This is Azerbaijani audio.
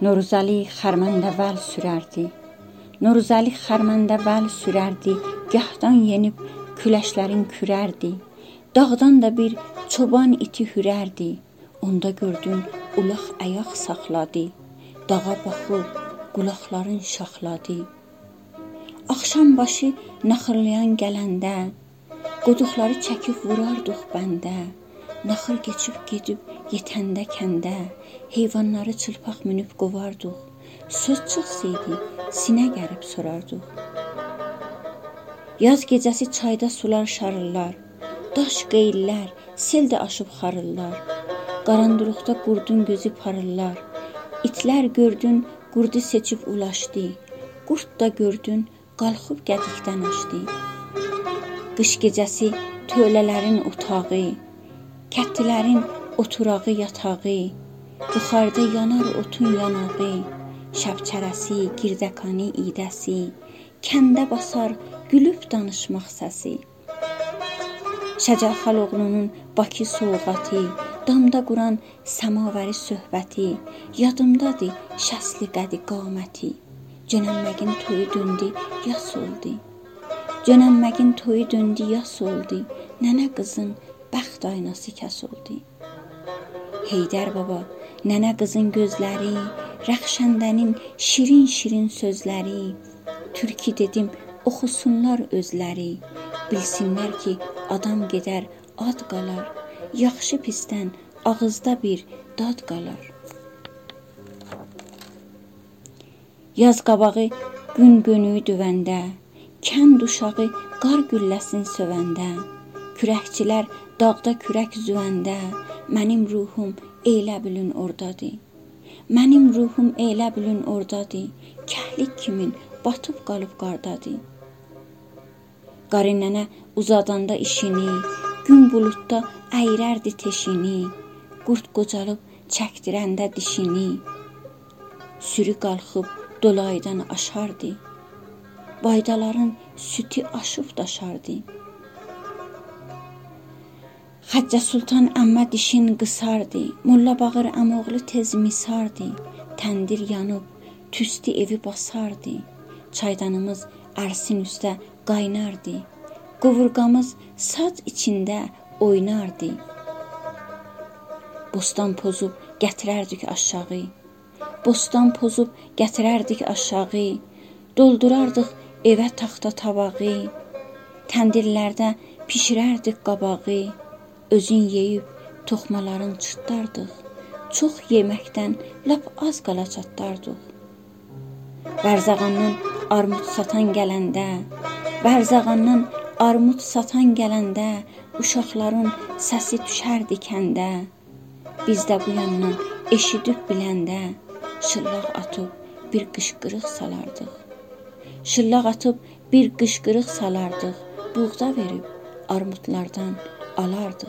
Noruzalı xərməndə vəl sürərdi. Noruzalı xərməndə vəl sürərdi, gahdan yenib küləşlərin kürərdi. Dağdan da bir çoban iti hürərdi. Onda gördün ulaq ayaq saxladı. Dağa baxıb qulaqların şaxladı. Axşam başı naxırlayan gələndə qoduqları çəkib vurardıq bəndə. Naxır keçib gedib yetəndə kəndə heyvanları çılpaq minib qovardıq. Söz çıxsaydı, sinə qərib sorardıq. Yaz gecəsi çayda sular şarırlar. Daş qeyllər, sel də aşıb xarırlar. Qaranlıqda qurdun gözü parıllar. İtlər gördün, qurdu seçib ulaşdı. Qurd da gördün, qalxıb qədikdən açdı. Qış gecəsi tölələrin otağı, kəttilərin oturağı yatağı, Buxarda yanar otun yanağı, şəbçərəsi, girdəkanı idəsi, kəndə basar gülüb danışmaq səsi. Şəcər Xaloğlunun Bakı soğuqatı, damda quran səmavəri söhbəti, yadımdadır şəsli qədi qaməti. Cönəmməgin toyu döndü, yas oldu. Cönəmməgin toyu döndü, yas oldu. Nənə qızın bəxt aynası kəs oldu. Heydər baba Nənə qızın gözləri, Rəxşəndənin şirin-şirin sözləri, Türki dedim, oxusunlar özləri, bilsinlər ki, adam gedər, ad qalar, yaxşı pisdən ağızda bir dad qalar. Yaz qabağı gün gönüyü düvəndə, kənd uşağı qar gülləsin sövəndə, kürəkçilər dağda kürək züvəndə, mənim ruhum elə bilin ordadır. Mənim ruhum elə bilin ordadır. Kəhlik kimin batıb qalıb qardadır. Qarı nənə uzadanda işini, gün buludda əyirərdi teşini, qurd qocalıb çəkdirəndə dişini, sürü qalxıb dolaydan aşardı. Baydaların sütü aşıb daşardı. Xəccə Sultan əmmə dişin qısardı, Molla Bağır əmoğlu tez misardı, təndir yanıb, tüstü evi basardı, çaydanımız ərsin üstə qaynardı, qovurğamız sac içində oynardı. Bostan pozub gətirərdik aşağı, bostan pozub gətirərdik aşağı, doldurardıq evə taxta tavağı, təndirlərdə bişirərdik qabağı, özün yeyib toxmaların çıtdardıq. Çox yeməkdən lap az qala çatdardıq. Bərzağandan armud satan gələndə, Bərzağandan armud satan gələndə uşaqların səsi düşərdi kəndə. Biz də bu yandan eşidib biləndə şıllaq atıb bir qışqırıq salardıq. Şıllaq atıb bir qışqırıq salardıq. Buğda verib armudlardan alardım.